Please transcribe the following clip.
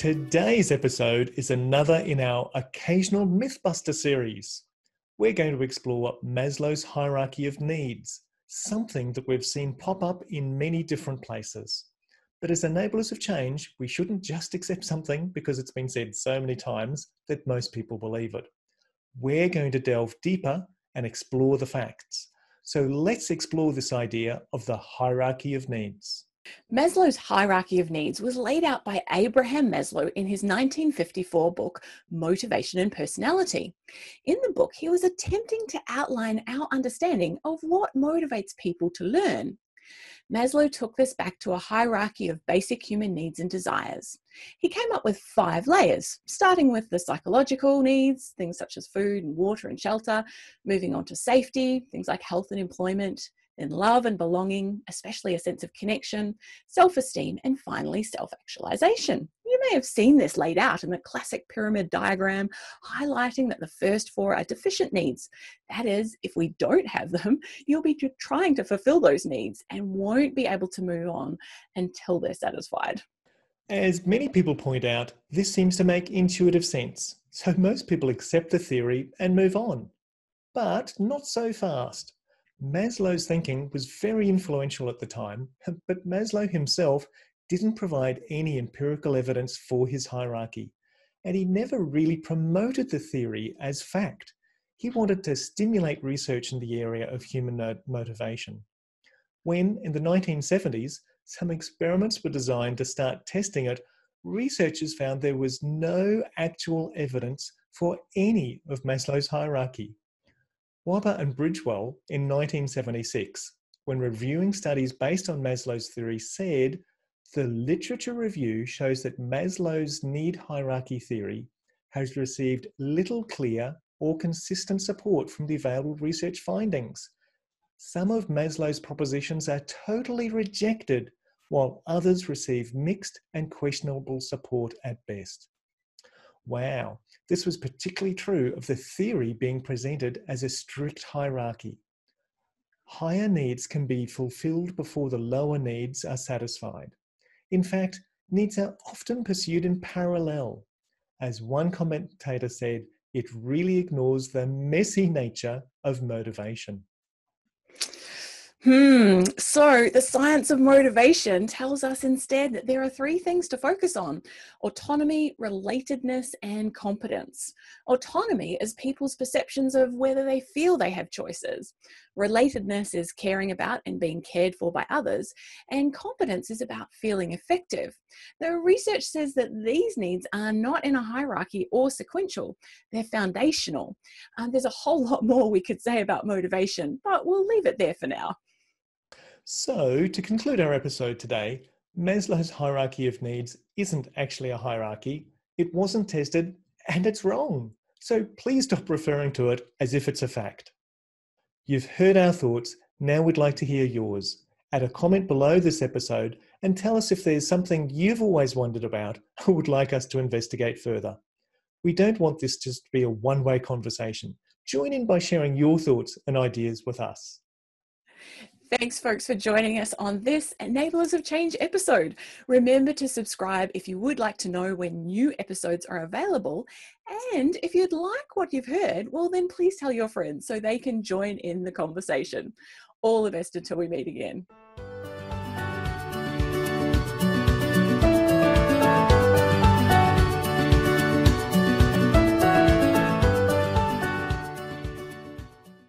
Today's episode is another in our occasional Mythbuster series. We're going to explore Maslow's hierarchy of needs, something that we've seen pop up in many different places. But as enablers of change, we shouldn't just accept something because it's been said so many times that most people believe it. We're going to delve deeper and explore the facts. So let's explore this idea of the hierarchy of needs. Maslow's hierarchy of needs was laid out by Abraham Maslow in his 1954 book, Motivation and Personality. In the book, he was attempting to outline our understanding of what motivates people to learn. Maslow took this back to a hierarchy of basic human needs and desires. He came up with five layers, starting with the psychological needs, things such as food and water and shelter, moving on to safety, things like health and employment, then love and belonging, especially a sense of connection, self esteem, and finally self actualization. You may have seen this laid out in the classic pyramid diagram, highlighting that the first four are deficient needs. That is, if we don't have them, you'll be trying to fulfill those needs and won't be able to move on until they're satisfied. As many people point out, this seems to make intuitive sense. So most people accept the theory and move on. But not so fast. Maslow's thinking was very influential at the time, but Maslow himself didn't provide any empirical evidence for his hierarchy, and he never really promoted the theory as fact. He wanted to stimulate research in the area of human motivation. When, in the 1970s, some experiments were designed to start testing it, researchers found there was no actual evidence for any of Maslow's hierarchy. Wahba and Bridwell in 1976, when reviewing studies based on Maslow's theory, said the literature review shows that Maslow's need hierarchy theory has received little clear or consistent support from the available research findings. Some of Maslow's propositions are totally rejected, while others receive mixed and questionable support at best. Wow, this was particularly true of the theory being presented as a strict hierarchy. Higher needs can be fulfilled before the lower needs are satisfied. In fact, needs are often pursued in parallel. As one commentator said, it really ignores the messy nature of motivation. Hmm. So, the science of motivation tells us instead that there are three things to focus on autonomy, relatedness, and competence. Autonomy is people's perceptions of whether they feel they have choices. Relatedness is caring about and being cared for by others. And competence is about feeling effective. The research says that these needs are not in a hierarchy or sequential, they're foundational. Uh, there's a whole lot more we could say about motivation, but we'll leave it there for now. So, to conclude our episode today, Maslow's hierarchy of needs isn't actually a hierarchy. It wasn't tested and it's wrong. So please stop referring to it as if it's a fact. You've heard our thoughts, now we'd like to hear yours. Add a comment below this episode and tell us if there's something you've always wondered about or would like us to investigate further. We don't want this just to be a one way conversation. Join in by sharing your thoughts and ideas with us. Thanks, folks, for joining us on this Enablers of Change episode. Remember to subscribe if you would like to know when new episodes are available. And if you'd like what you've heard, well, then please tell your friends so they can join in the conversation. All the best until we meet again.